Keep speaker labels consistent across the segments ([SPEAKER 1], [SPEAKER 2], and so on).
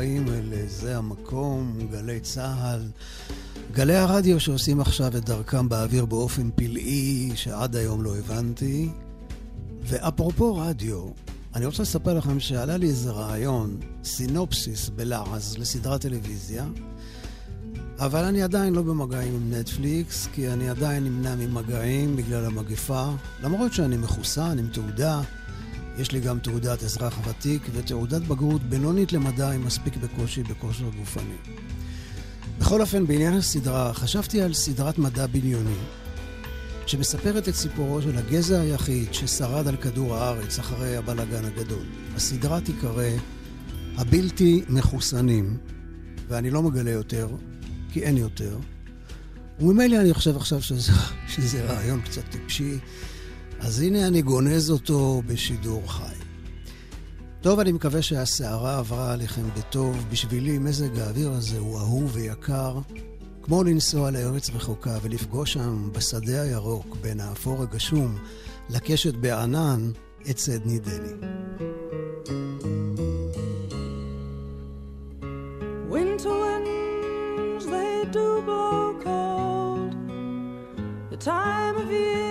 [SPEAKER 1] הבאים אל זה המקום, גלי צה"ל, גלי הרדיו שעושים עכשיו את דרכם באוויר באופן פלאי שעד היום לא הבנתי. ואפרופו רדיו, אני רוצה לספר לכם שעלה לי איזה רעיון, סינופסיס בלעז לסדרת טלוויזיה, אבל אני עדיין לא במגעים עם נטפליקס, כי אני עדיין נמנע ממגעים בגלל המגפה, למרות שאני מחוסן עם תעודה. יש לי גם תעודת אזרח ותיק ותעודת בגרות בינונית למדע עם מספיק בקושי בכושר גופני. בכל אופן, בעניין הסדרה, חשבתי על סדרת מדע בניוני, שמספרת את סיפורו של הגזע היחיד ששרד על כדור הארץ אחרי הבלגן הגדול. הסדרה תיקרא הבלתי מחוסנים, ואני לא מגלה יותר, כי אין יותר. וממילא אני חושב עכשיו שזה, שזה רעיון קצת טיפשי. אז הנה אני גונז אותו בשידור חי. טוב, אני מקווה שהסערה עברה עליכם בטוב. בשבילי מזג האוויר הזה הוא אהוב ויקר, כמו לנסוע לארץ רחוקה ולפגוש שם בשדה הירוק בין האפור הגשום לקשת בענן את סדני דני. Time of year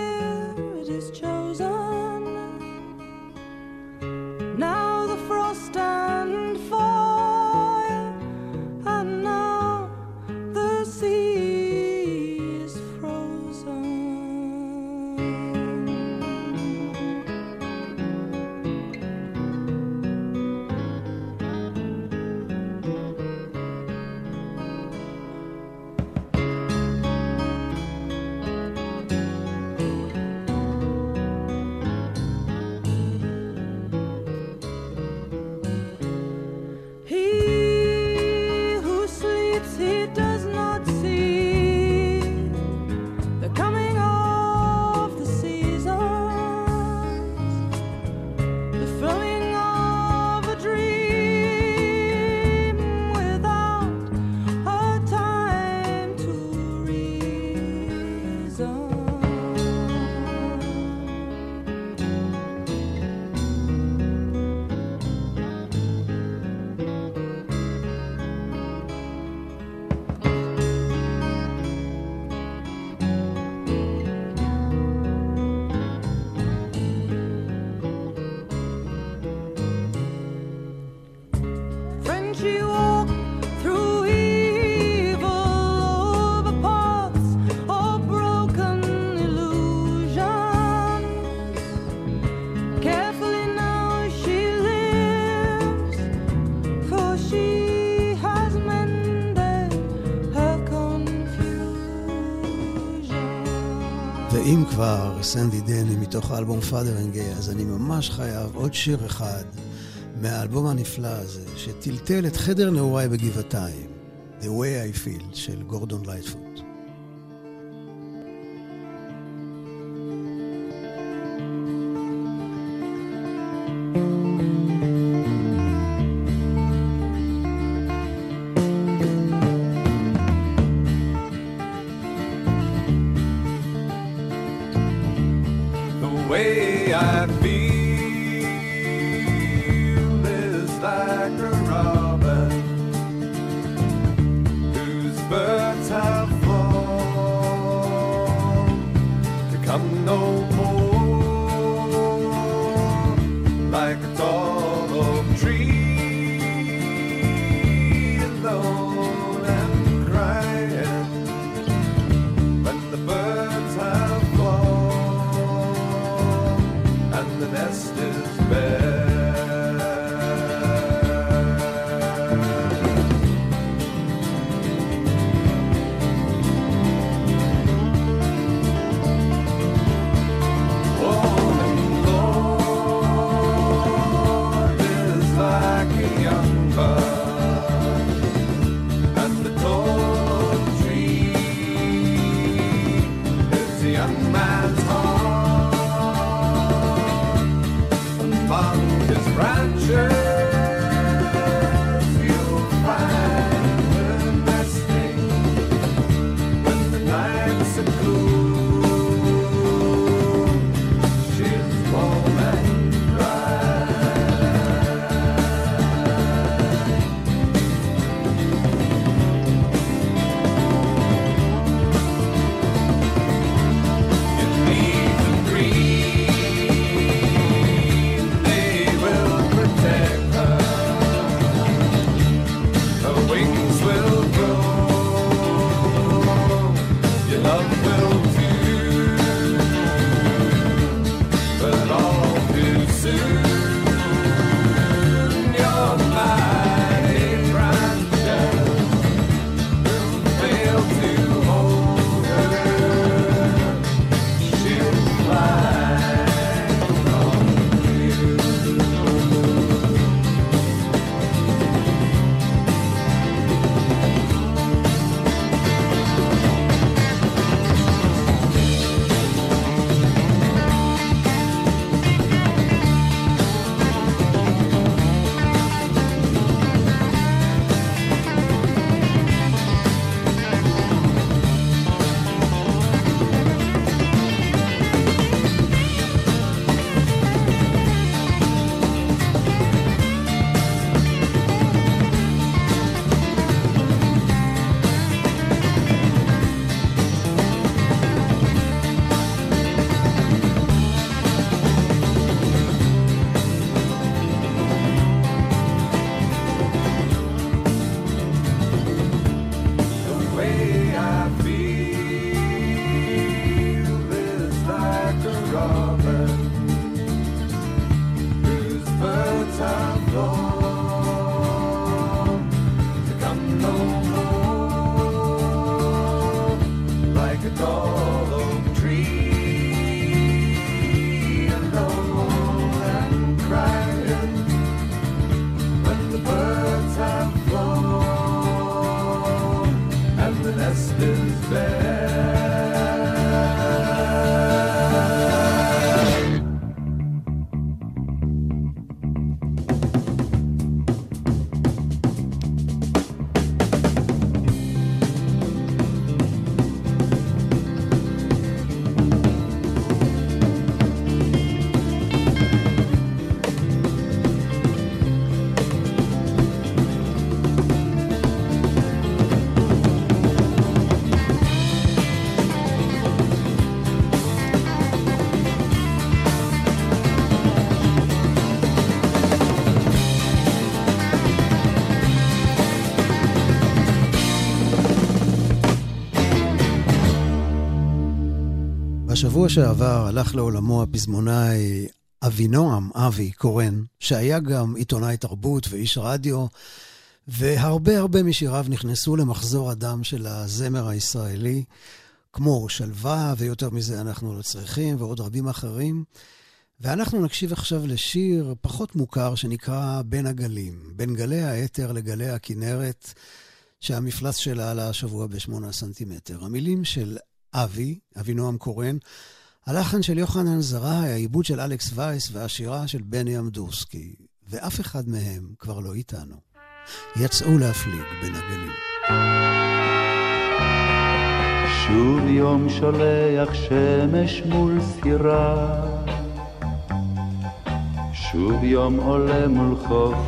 [SPEAKER 1] ואם כבר סנדי דני מתוך האלבום פאדרינגי, אז אני ממש חייב עוד שיר אחד מהאלבום הנפלא הזה, שטלטל את חדר נעוריי בגבעתיים, The Way I Feel של גורדון לייטפוט. בשבוע שעבר הלך לעולמו הפזמונאי אבינועם, אבי קורן, שהיה גם עיתונאי תרבות ואיש רדיו, והרבה הרבה משיריו נכנסו למחזור הדם של הזמר הישראלי, כמו שלווה, ויותר מזה אנחנו לא צריכים, ועוד רבים אחרים. ואנחנו נקשיב עכשיו לשיר פחות מוכר שנקרא בין הגלים, בין גלי האתר לגלי הכנרת, שהמפלס שלה עלה השבוע בשמונה סנטימטר. המילים של אבי, אבינועם קורן, הלחן של יוחנן זרעי, העיבוד של אלכס וייס והשירה של בני אמדורסקי, ואף אחד מהם כבר לא איתנו. יצאו להפליג בין הגלים.
[SPEAKER 2] שוב יום שולח שמש מול סירה, שוב יום עולה מול חוף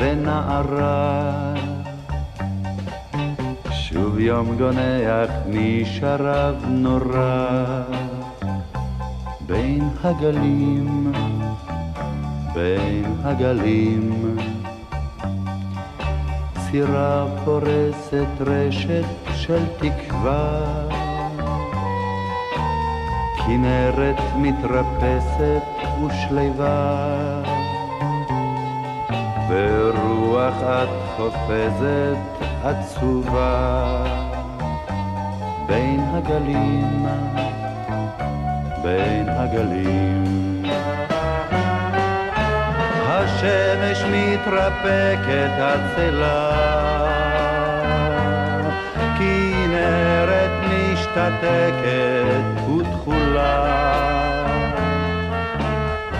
[SPEAKER 2] ונערה. שוב יום גונח משרב נורא. בין הגלים, בין הגלים סירה פורסת רשת של תקווה. כנרת מתרפסת ושלווה. ברוח את חופזת עצובה בין הגלים, בין הגלים. השמש מתרפקת עצלה, כנרת משתתקת ותכולה,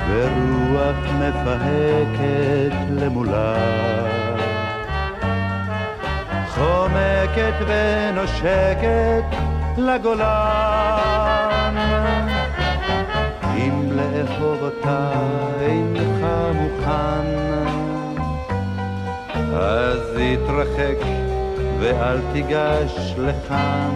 [SPEAKER 2] ורוח מפהקת למולה. חומקת ונושקת לגולן. אם לאהוב אותה אינך מוכן, אז התרחק ואל תיגש לכאן.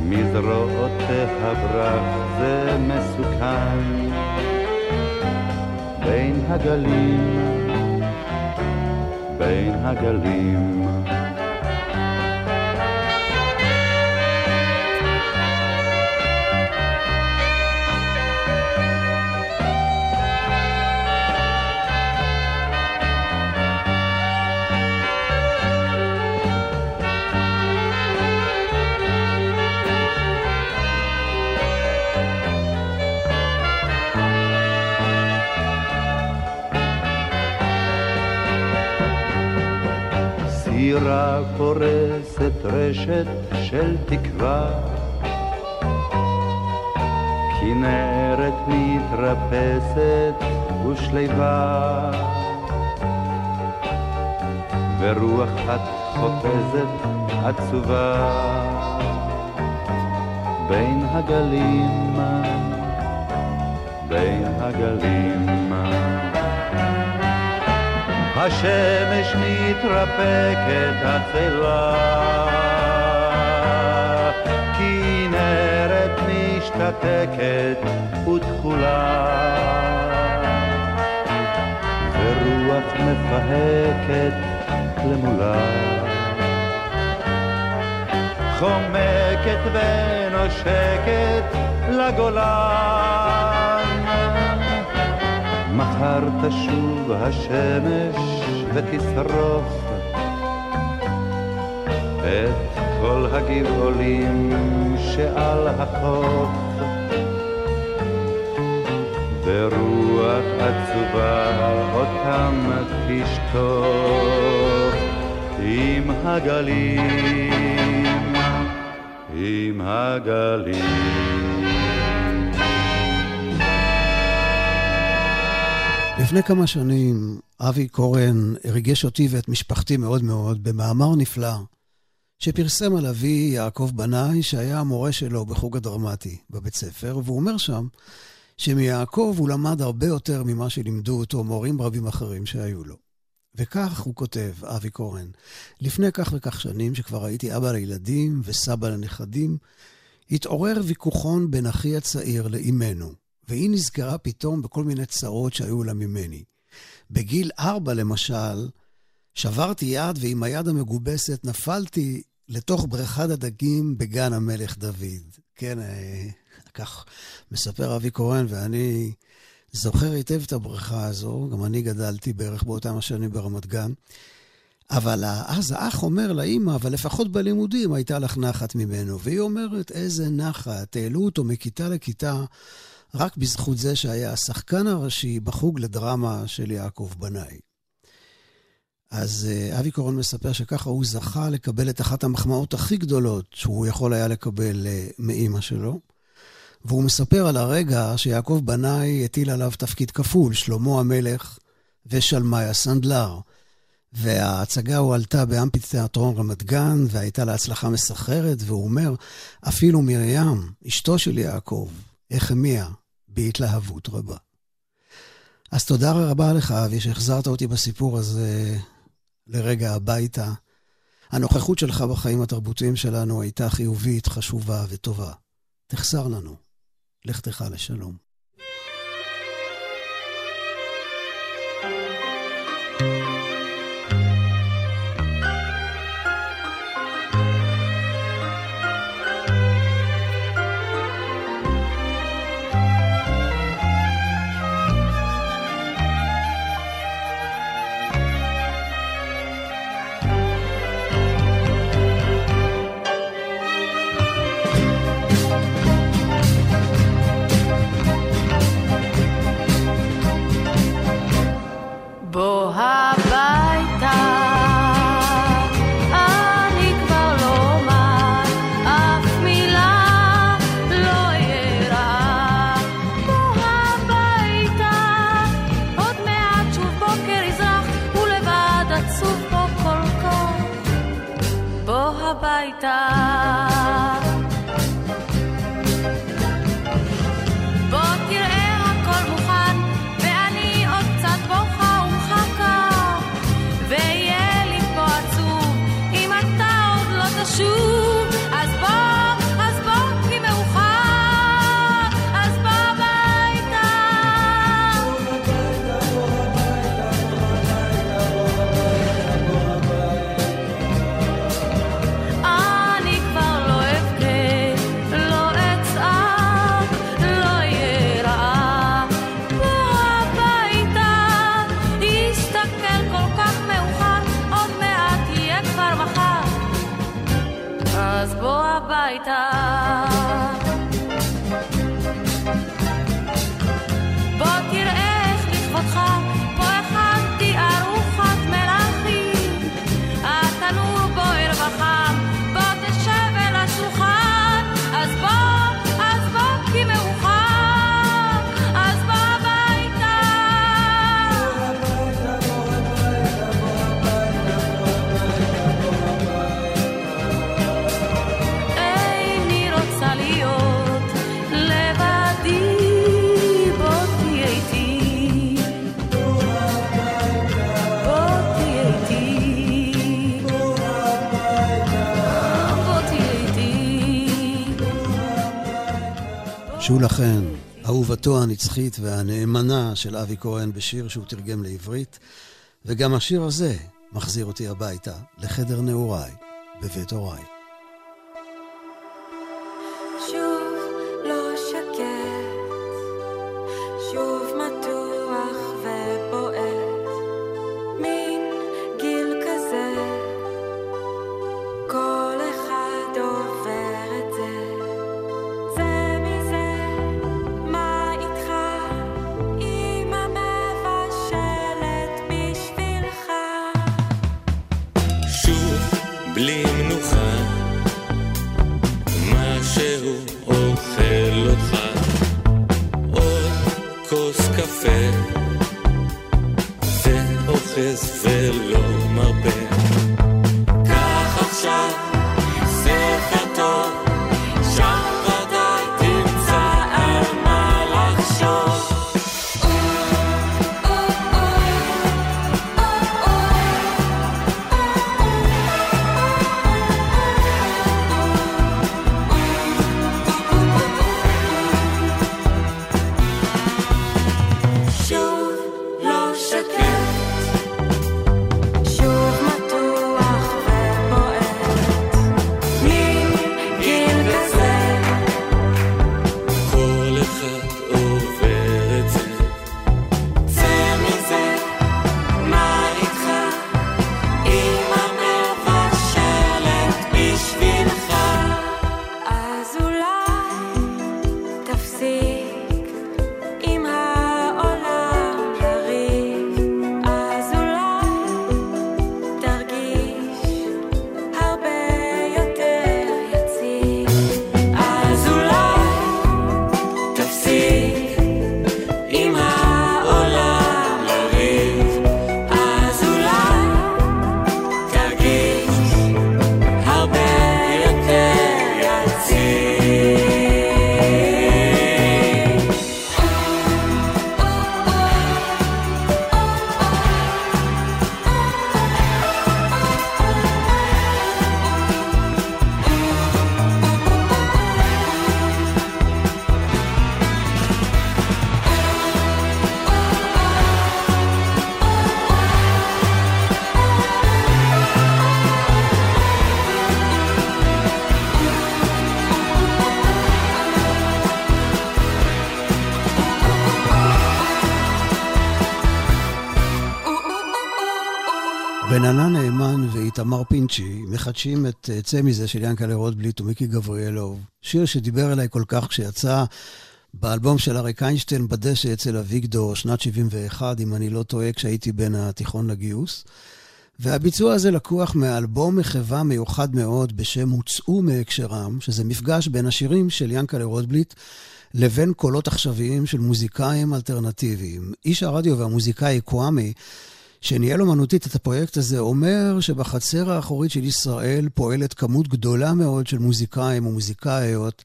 [SPEAKER 2] מזרועותיה ברח זה מסוכן בין הגלים, בין הגלים. סירה פורסת רשת של תקווה, כנרת מתרפסת ושליווה, ורוח את חופזת עצובה. בין הגלים, בין הגלים. השמש מתרפקת עצלה, כנרת משתתקת ותכולה, ורוח מפהקת למולה, חומקת ונושקת לגולן. מחר תשוב השמש ותשרוף את כל הגבעולים שעל החוף ורוח עצובה אותם תשטוף עם הגלים, עם הגלים.
[SPEAKER 1] לפני כמה שנים אבי קורן ריגש אותי ואת משפחתי מאוד מאוד במאמר נפלא שפרסם על אבי יעקב בנאי, שהיה המורה שלו בחוג הדרמטי בבית ספר, והוא אומר שם שמיעקב הוא למד הרבה יותר ממה שלימדו אותו מורים רבים אחרים שהיו לו. וכך הוא כותב, אבי קורן, לפני כך וכך שנים, שכבר הייתי אבא לילדים וסבא לנכדים, התעורר ויכוחון בין אחי הצעיר לאימנו, והיא נזכרה פתאום בכל מיני צרות שהיו לה ממני. בגיל ארבע, למשל, שברתי יד ועם היד המגובסת נפלתי לתוך בריכת הדגים בגן המלך דוד. כן, אה, כך מספר אבי קורן, ואני זוכר היטב את הבריכה הזו, גם אני גדלתי בערך באותם השנים ברמת גן. אבל אז האח אומר לאימא, אבל לפחות בלימודים הייתה לך נחת ממנו. והיא אומרת, איזה נחת, העלו אותו מכיתה לכיתה רק בזכות זה שהיה השחקן הראשי בחוג לדרמה של יעקב בנאי. אז uh, אבי קורן מספר שככה הוא זכה לקבל את אחת המחמאות הכי גדולות שהוא יכול היה לקבל uh, מאימא שלו. והוא מספר על הרגע שיעקב בנאי הטיל עליו תפקיד כפול, שלמה המלך ושלמאי הסנדלר. וההצגה הועלתה באמפיתיאטרון רמת גן, והייתה לה הצלחה מסחררת, והוא אומר, אפילו מרים, אשתו של יעקב, החמיאה בהתלהבות רבה. אז תודה רבה לך, אבי, שהחזרת אותי בסיפור הזה לרגע הביתה. הנוכחות שלך בחיים התרבותיים שלנו הייתה חיובית, חשובה וטובה. תחסר לנו. לכתך לשלום.
[SPEAKER 3] הנצחית והנאמנה של אבי כהן בשיר שהוא תרגם לעברית, וגם השיר הזה מחזיר אותי הביתה, לחדר נעוריי, בבית הוריי. פינצ'י מחדשים את אה, צא מזה של ינקלה רוטבליט ומיקי גבריאלוב. שיר שדיבר אליי כל כך כשיצא באלבום של אריק איינשטיין בדשא אצל אביגדור, שנת 71, אם אני לא טועה, כשהייתי בין התיכון לגיוס. והביצוע הזה לקוח מאלבום מחווה מיוחד מאוד בשם הוצאו מהקשרם, שזה מפגש בין השירים של ינקלה רוטבליט לבין קולות עכשוויים של מוזיקאים אלטרנטיביים. איש הרדיו והמוזיקאי קוואמי
[SPEAKER 1] שניהל אומנותית את הפרויקט הזה, אומר שבחצר האחורית של ישראל פועלת כמות גדולה מאוד של מוזיקאים ומוזיקאיות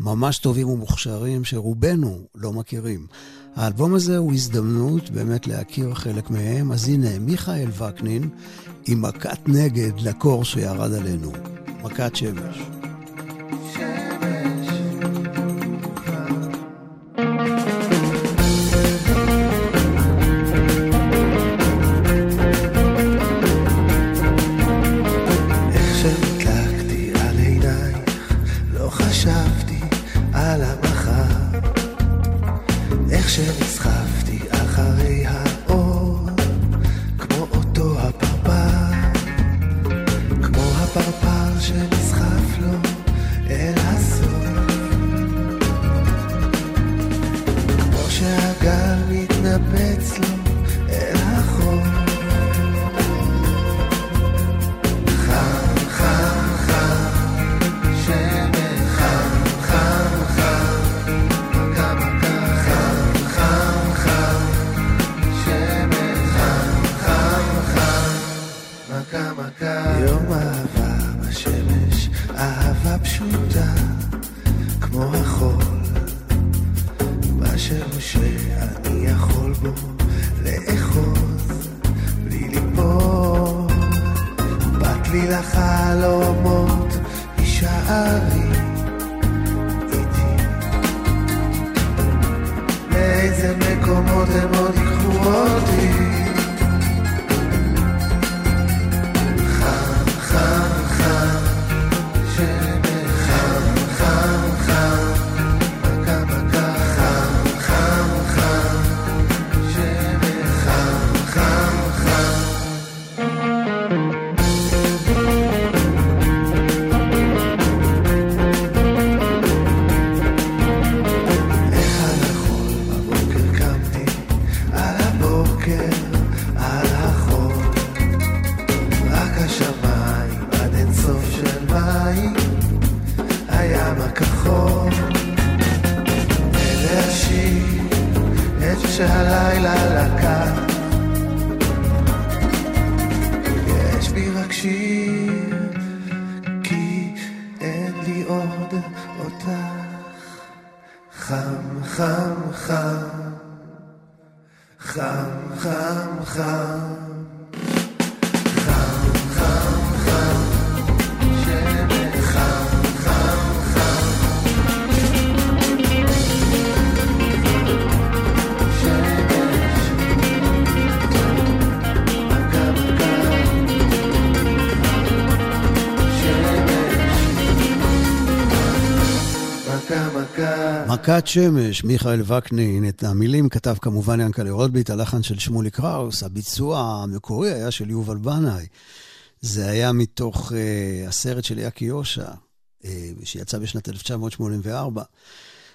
[SPEAKER 1] ממש טובים ומוכשרים, שרובנו לא מכירים. האלבום הזה הוא הזדמנות באמת להכיר חלק מהם, אז הנה, מיכאל וקנין עם מכת נגד לקור שירד עלינו, מכת שמש. פרפר שנסחף לו אל חם, חם, חם, חם, חם. מכת שמש, מיכאל וקנין, את המילים כתב כמובן ינקלה רוטבליט, הלחן של שמולי קראוס, הביצוע המקורי היה של יובל בנאי. זה היה מתוך uh, הסרט של יאקי יושע, uh, שיצא בשנת 1984.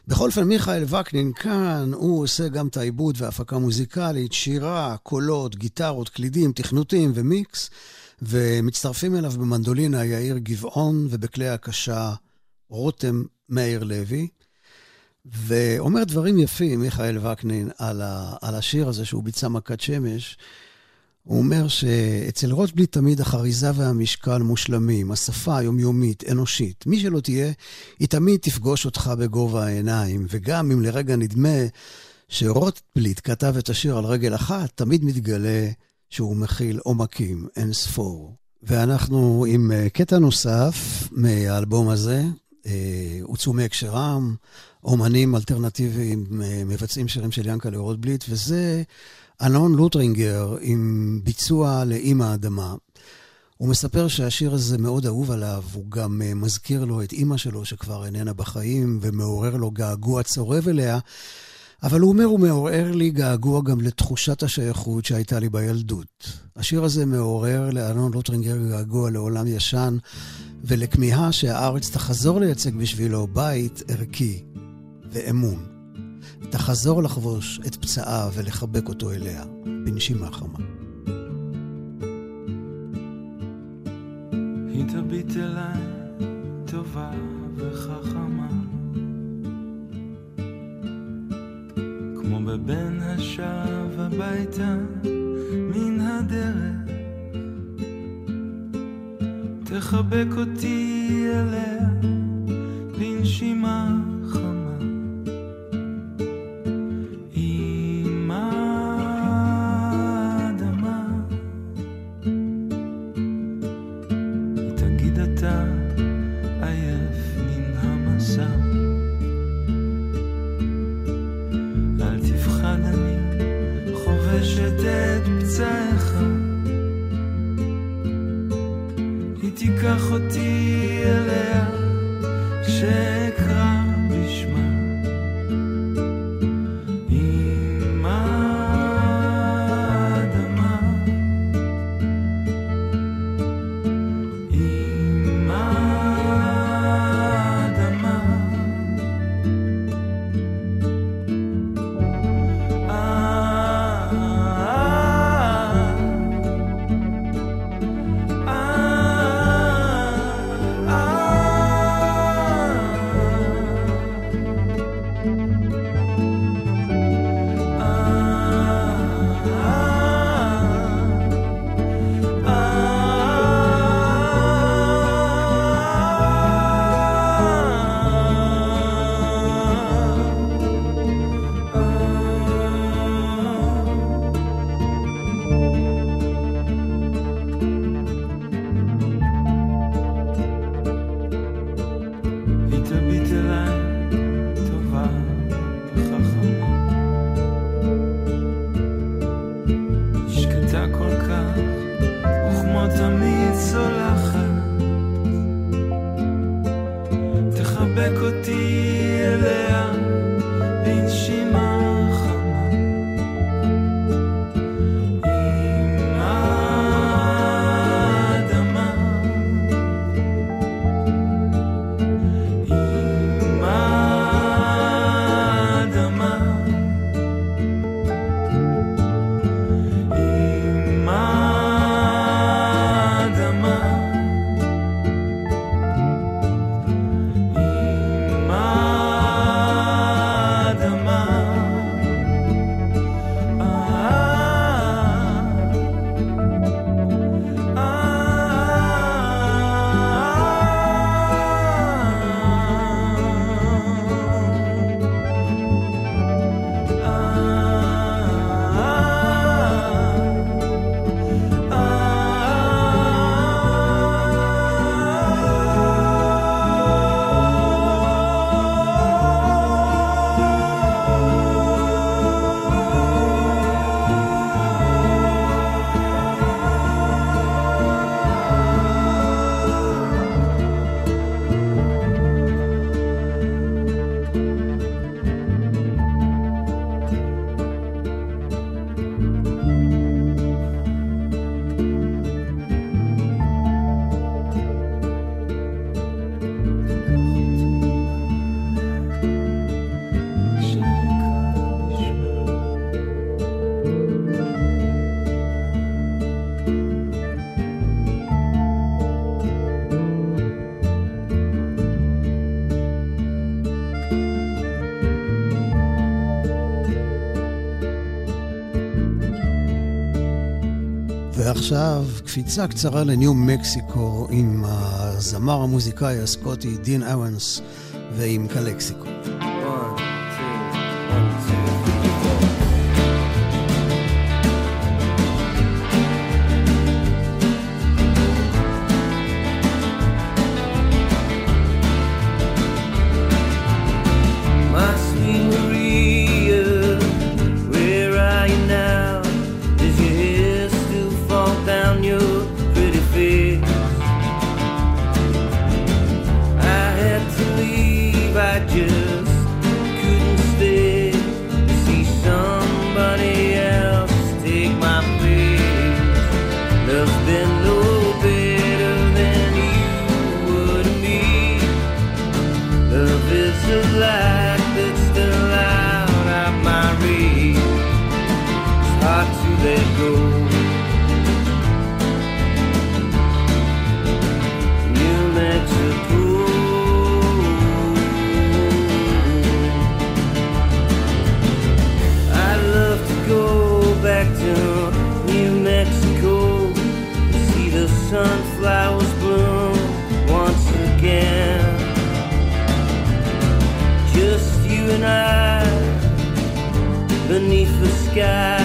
[SPEAKER 1] בכל אופן, מיכאל וקנין כאן, הוא עושה גם את העיבוד וההפקה מוזיקלית, שירה, קולות, גיטרות, קלידים, תכנותים ומיקס, ומצטרפים אליו במנדולינה יאיר גבעון, ובכלי הקשה רותם מאיר לוי. ואומר דברים יפים, מיכאל וקנין, על, ה, על השיר הזה שהוא ביצע מכת שמש. הוא אומר שאצל רוטבלי תמיד החריזה והמשקל מושלמים, השפה היומיומית, אנושית. מי שלא תהיה, היא תמיד תפגוש אותך בגובה העיניים, וגם אם לרגע נדמה שרוטבליט כתב את השיר על רגל אחת, תמיד מתגלה שהוא מכיל עומקים אין ספור. ואנחנו עם אה, קטע נוסף מהאלבום הזה, אה, הוצאו מהקשרם, אומנים אלטרנטיביים אה, מבצעים שירים של ינקלה רוטבליט, וזה אלון לוטרינגר עם ביצוע לאימא האדמה. הוא מספר שהשיר הזה מאוד אהוב עליו, הוא גם אה, מזכיר לו את אימא שלו שכבר איננה בחיים, ומעורר לו געגוע צורב אליה, אבל הוא אומר, הוא מעורר לי געגוע גם לתחושת השייכות שהייתה לי בילדות. השיר הזה מעורר לאלון לוטרינגר געגוע לעולם ישן, ולכמיהה שהארץ תחזור לייצג בשבילו בית ערכי, ואמון. תחזור לחבוש את פצעה ולחבק אותו אליה בנשימה חמה.
[SPEAKER 4] היא תביט אליי טובה וחכמה כמו בבן השב הביתה מן הדרך תחבק אותי אליה בנשימה תיקח אותי
[SPEAKER 5] עכשיו קפיצה קצרה לניו מקסיקו עם הזמר המוזיקאי הסקוטי דין אוונס ועם קלקסיקו. Beneath the sky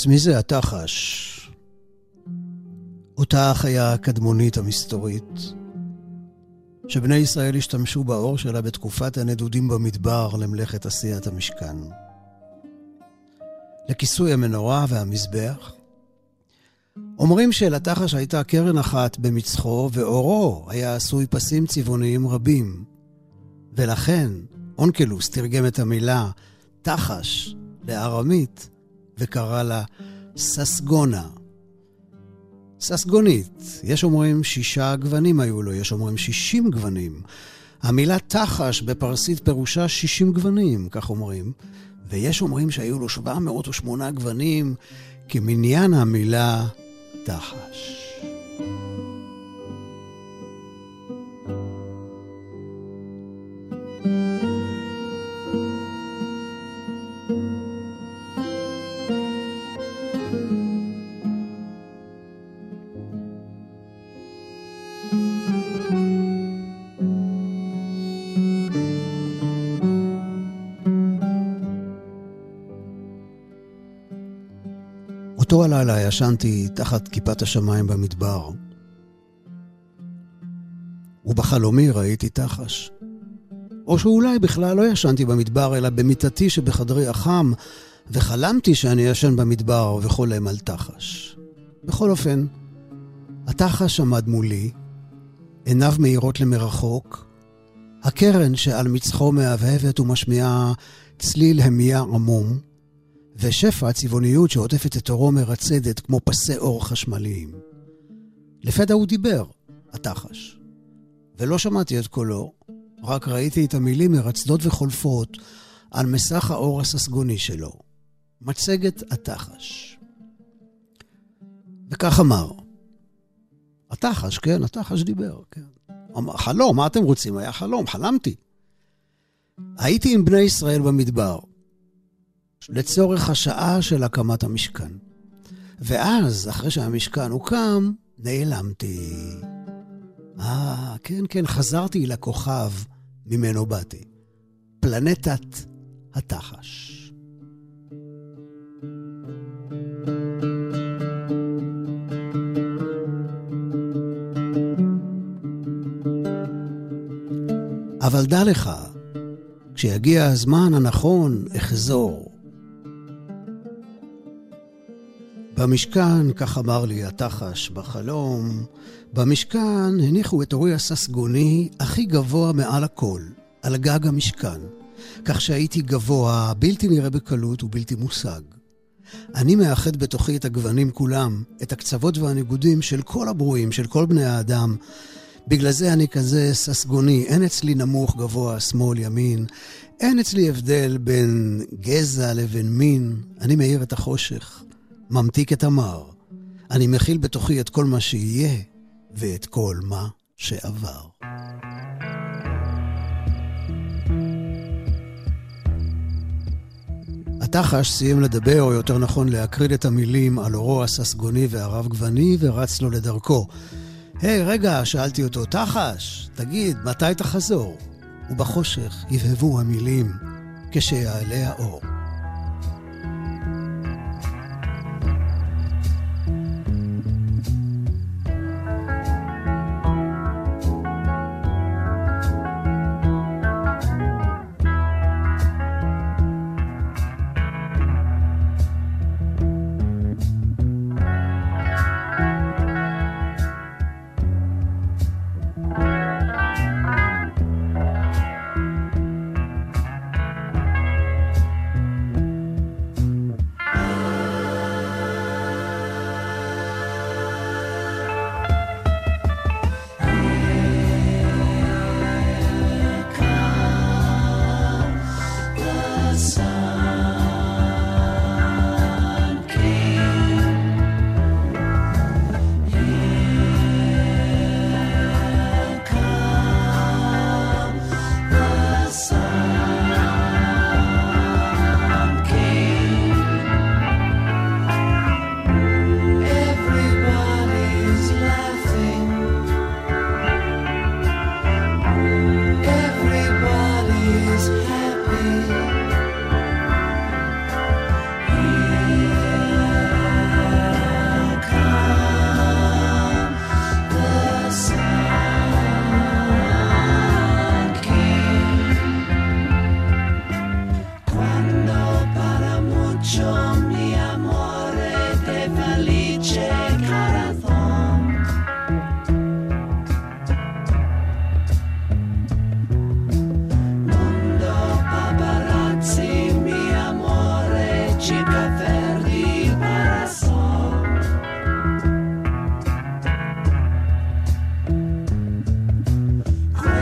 [SPEAKER 1] אז מי זה התחש? אותה החיה הקדמונית המסתורית, שבני ישראל השתמשו באור שלה בתקופת הנדודים במדבר למלאכת עשיית המשכן. לכיסוי המנורה והמזבח. אומרים שלתחש הייתה קרן אחת במצחו, ואורו היה עשוי פסים צבעוניים רבים. ולכן אונקלוס תרגם את המילה תחש לארמית וקרא לה ססגונה. ססגונית, יש אומרים שישה גוונים היו לו, יש אומרים שישים גוונים. המילה תחש בפרסית פירושה שישים גוונים, כך אומרים. ויש אומרים שהיו לו 708 גוונים כמניין המילה תחש. אותו הלילה ישנתי תחת כיפת השמיים במדבר, ובחלומי ראיתי תחש. או שאולי בכלל לא ישנתי במדבר, אלא במיטתי שבחדרי החם, וחלמתי שאני ישן במדבר וחולם על תחש. בכל אופן, התחש עמד מולי, עיניו מאירות למרחוק, הקרן שעל מצחו מהבהבת ומשמיעה צליל המיה עמום, ושפע הצבעוניות שעוטפת את עורו מרצדת כמו פסי אור חשמליים. לפתע הוא דיבר, התחש. ולא שמעתי את קולו, רק ראיתי את המילים מרצדות וחולפות על מסך האור הססגוני שלו. מצגת התחש. וכך אמר, התחש, כן, התחש דיבר, כן. אמר, חלום, מה אתם רוצים? היה חלום, חלמתי. הייתי עם בני ישראל במדבר, לצורך השעה של הקמת המשכן. ואז, אחרי שהמשכן הוקם, נעלמתי. אה, כן, כן, חזרתי לכוכב ממנו באתי. פלנטת התחש. אבל דע לך, כשיגיע הזמן הנכון, אחזור. במשכן, כך אמר לי התחש בחלום, במשכן הניחו את אורי הססגוני הכי גבוה מעל הכל, על גג המשכן, כך שהייתי גבוה, בלתי נראה בקלות ובלתי מושג. אני מאחד בתוכי את הגוונים כולם, את הקצוות והניגודים של כל הברואים, של כל בני האדם. בגלל זה אני כזה ססגוני, אין אצלי נמוך, גבוה, שמאל, ימין. אין אצלי הבדל בין גזע לבין מין. אני מאיר את החושך, ממתיק את המר. אני מכיל בתוכי את כל מה שיהיה ואת כל מה שעבר. התחש סיים לדבר, או יותר נכון להקריא את המילים על אורו הססגוני והרב גווני, ורץ לו לדרכו. היי, hey, רגע, שאלתי אותו, תחש, תגיד, מתי תחזור? ובחושך הבהבו המילים כשיעלה האור.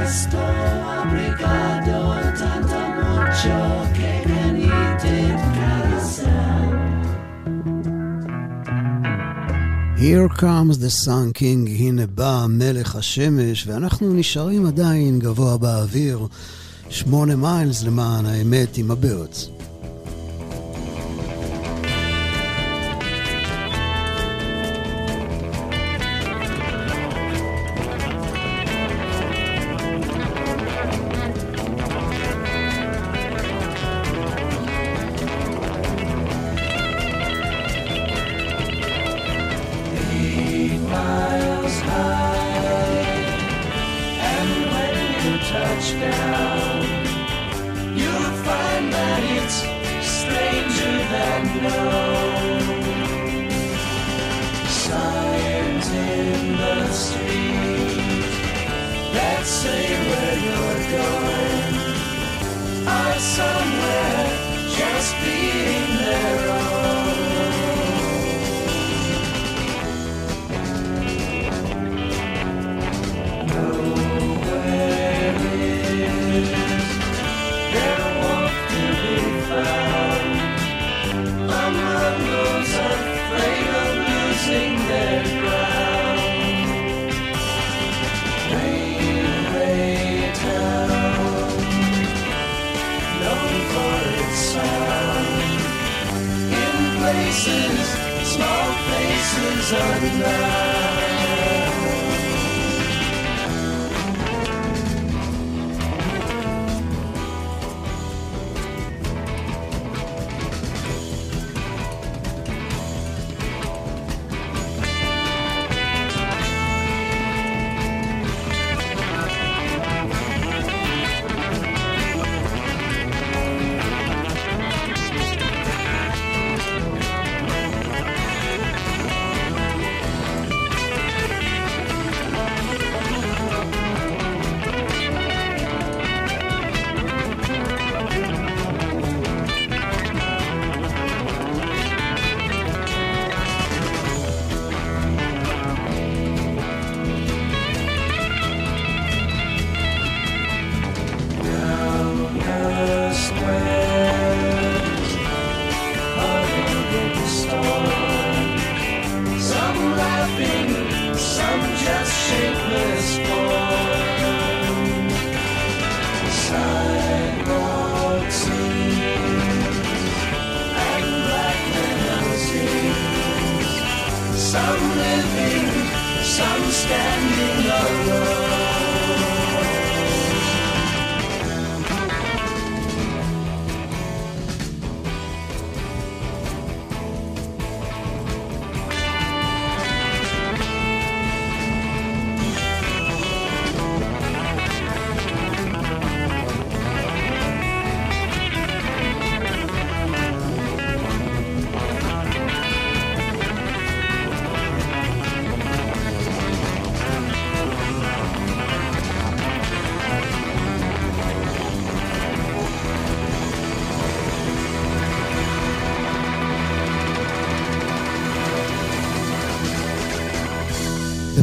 [SPEAKER 6] Questo obrigado tanto mucho che can eat.
[SPEAKER 1] Here comes the sun king, הנה בא מלך השמש, ואנחנו נשארים עדיין גבוה באוויר, שמונה מיילס למען האמת עם הבירדס.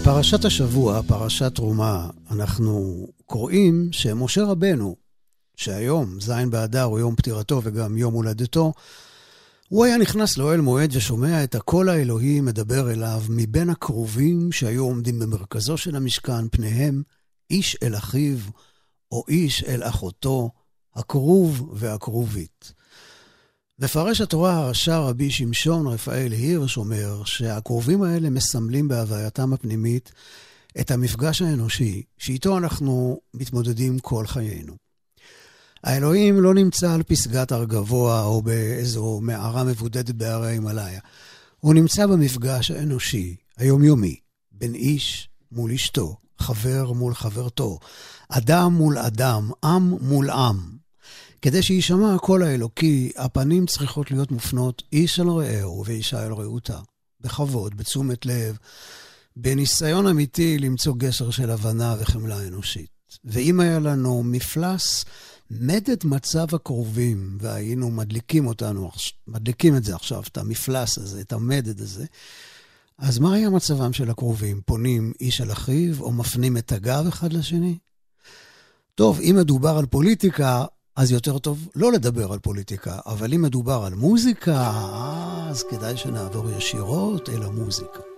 [SPEAKER 1] בפרשת השבוע, פרשת תרומה, אנחנו קוראים שמשה רבנו, שהיום, ז' באדר, הוא יום פטירתו וגם יום הולדתו, הוא היה נכנס לאוהל מועד ושומע את הקול האלוהי מדבר אליו מבין הקרובים שהיו עומדים במרכזו של המשכן, פניהם איש אל אחיו או איש אל אחותו, הכרוב והכרובית. מפרש התורה הרשע רבי שמשון רפאל הירש אומר שהקרובים האלה מסמלים בהווייתם הפנימית את המפגש האנושי שאיתו אנחנו מתמודדים כל חיינו. האלוהים לא נמצא על פסגת הר גבוה או באיזו מערה מבודדת בהרי ההימאליה. הוא נמצא במפגש האנושי, היומיומי, בין איש מול אשתו, חבר מול חברתו, אדם מול אדם, עם מול עם. כדי שיישמע הקול האלוקי, הפנים צריכות להיות מופנות איש אל רעהו ואישה אל רעותה. בכבוד, בתשומת לב, בניסיון אמיתי למצוא גשר של הבנה וחמלה אנושית. ואם היה לנו מפלס מדד מצב הקרובים, והיינו מדליקים אותנו, מדליקים את זה עכשיו, את המפלס הזה, את המדד הזה, אז מה היה מצבם של הקרובים? פונים איש אל אחיו, או מפנים את הגב אחד לשני? טוב, אם מדובר על פוליטיקה, אז יותר טוב לא לדבר על פוליטיקה, אבל אם מדובר על מוזיקה, אז כדאי שנעבור ישירות אל המוזיקה.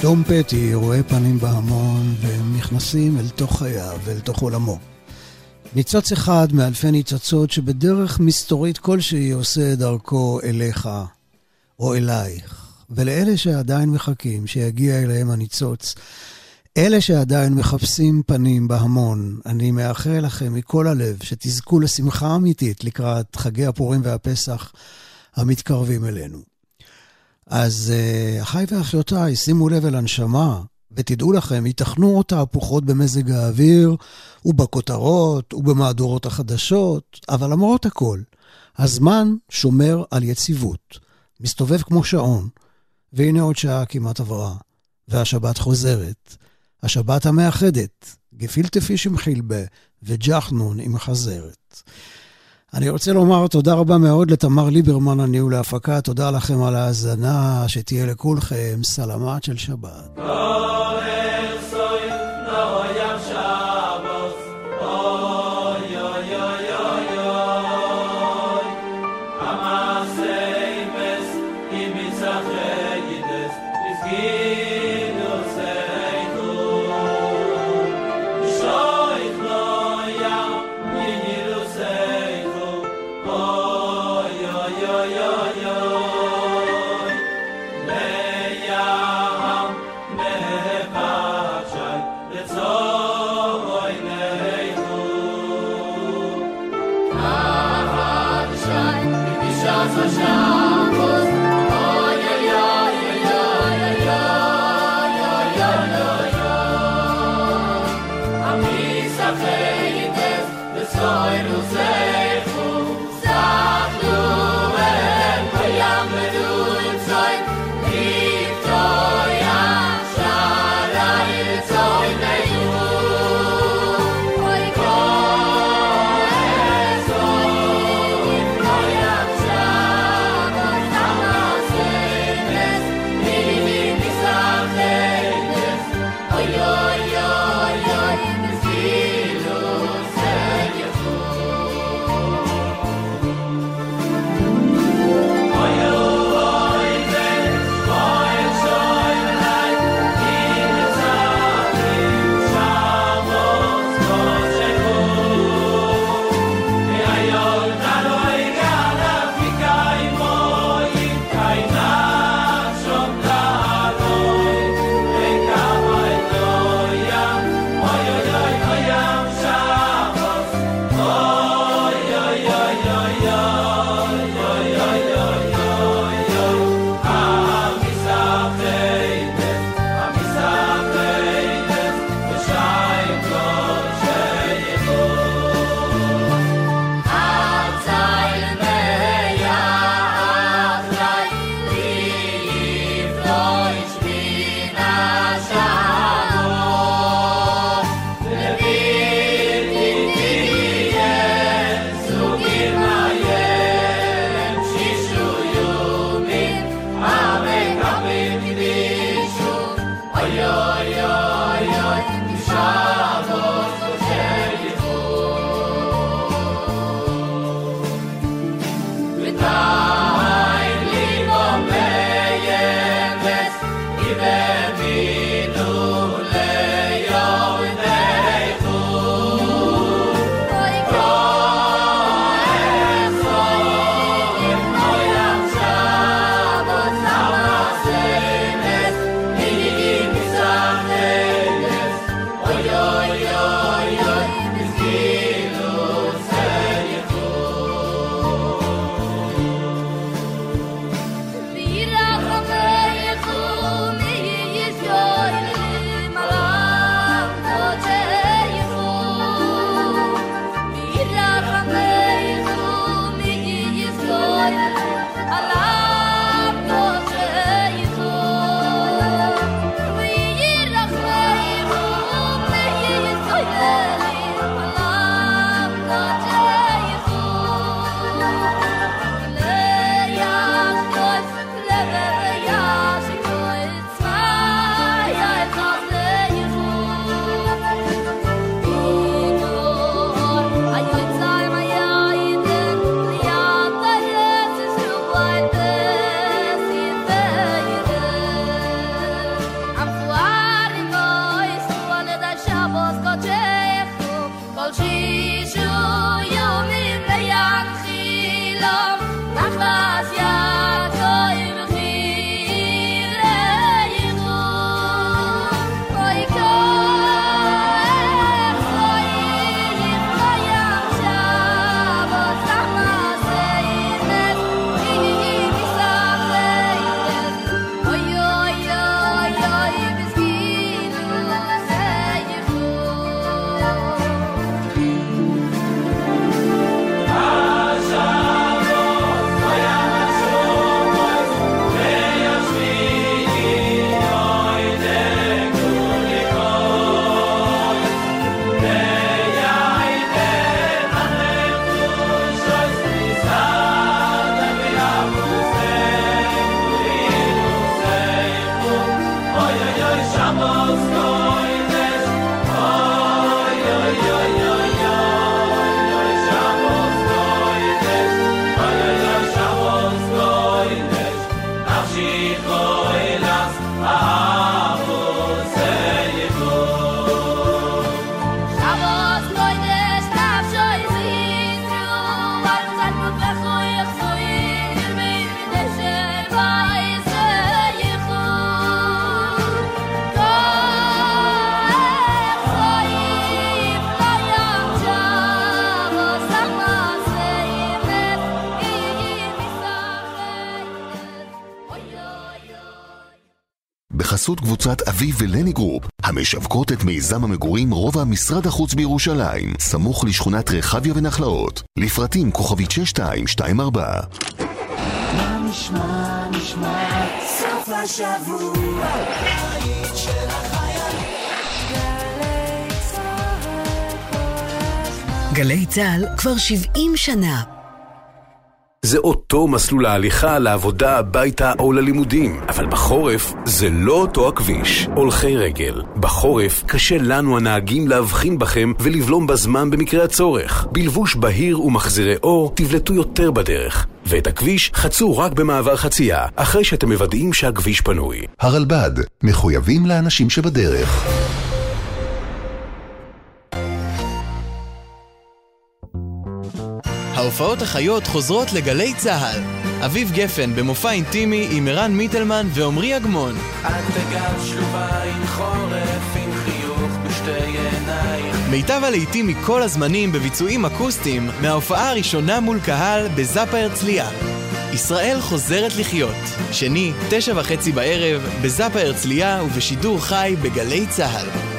[SPEAKER 1] תום פטי רואה פנים בהמון, והם נכנסים אל תוך חייו ואל תוך עולמו. ניצוץ אחד מאלפי ניצוצות שבדרך מסתורית כלשהי עושה דרכו אליך או אלייך. ולאלה שעדיין מחכים שיגיע אליהם הניצוץ, אלה שעדיין מחפשים פנים בהמון, אני מאחל לכם מכל הלב שתזכו לשמחה אמיתית לקראת חגי הפורים והפסח המתקרבים אלינו. אז uh, אחיי ואחיותיי, שימו לב אל הנשמה, ותדעו לכם, ייתכנו תהפוכות במזג האוויר, ובכותרות, ובמהדורות החדשות, אבל למרות הכל, הזמן שומר על יציבות, מסתובב כמו שעון, והנה עוד שעה כמעט עברה, והשבת חוזרת. השבת המאחדת, גפילטה פיש עם חילבה וג'חנון עם חזרת. אני רוצה לומר תודה רבה מאוד לתמר ליברמן, הניהול להפקה, תודה לכם על ההאזנה, שתהיה לכולכם סלמת של שבת.
[SPEAKER 7] בחסות קבוצת אביב ולני גרופ, המשווקות את מיזם המגורים רובע משרד החוץ בירושלים, סמוך לשכונת רחביה ונחלאות. לפרטים כוכבית 6224.
[SPEAKER 4] מה נשמע, נשמע, סוף השבוע, בית של החיילים.
[SPEAKER 8] גלי צה"ל כבר 70 שנה.
[SPEAKER 9] זה אותו מסלול ההליכה לעבודה, הביתה או ללימודים. אבל בחורף זה לא אותו הכביש. הולכי רגל. בחורף קשה לנו הנהגים להבחין בכם ולבלום בזמן במקרה הצורך. בלבוש בהיר ומחזירי אור תבלטו יותר בדרך. ואת הכביש חצו רק במעבר חצייה, אחרי שאתם מוודאים שהכביש פנוי.
[SPEAKER 7] הרלב"ד, מחויבים לאנשים שבדרך.
[SPEAKER 10] ההופעות החיות חוזרות לגלי צה"ל. אביב גפן במופע אינטימי עם ערן מיטלמן ועמרי אגמון.
[SPEAKER 4] את בגב שלובה עם חורף, עם חיוך בשתי עינייך.
[SPEAKER 10] מיטב הלהיטים מכל הזמנים בביצועים אקוסטיים מההופעה הראשונה מול קהל בזאפה הרצליה. ישראל חוזרת לחיות. שני, תשע וחצי בערב, בזאפה הרצליה ובשידור חי בגלי צה"ל.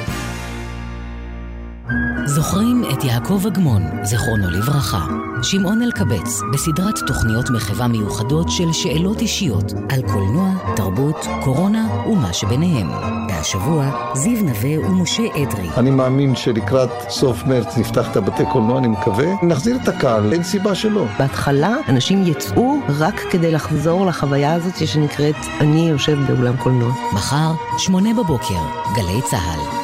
[SPEAKER 11] זוכרים את יעקב אגמון, זיכרונו לברכה. שמעון אלקבץ, בסדרת תוכניות מחווה מיוחדות של שאלות אישיות על קולנוע, תרבות, קורונה ומה שביניהם. והשבוע, זיו נווה ומשה אדרי.
[SPEAKER 12] אני מאמין שלקראת סוף מרץ נפתח את הבתי קולנוע, אני מקווה. נחזיר את הקהל, אין סיבה שלא.
[SPEAKER 13] בהתחלה אנשים יצאו רק כדי לחזור לחוויה הזאת שנקראת אני יושב באולם קולנוע.
[SPEAKER 11] מחר, שמונה בבוקר, גלי צה"ל.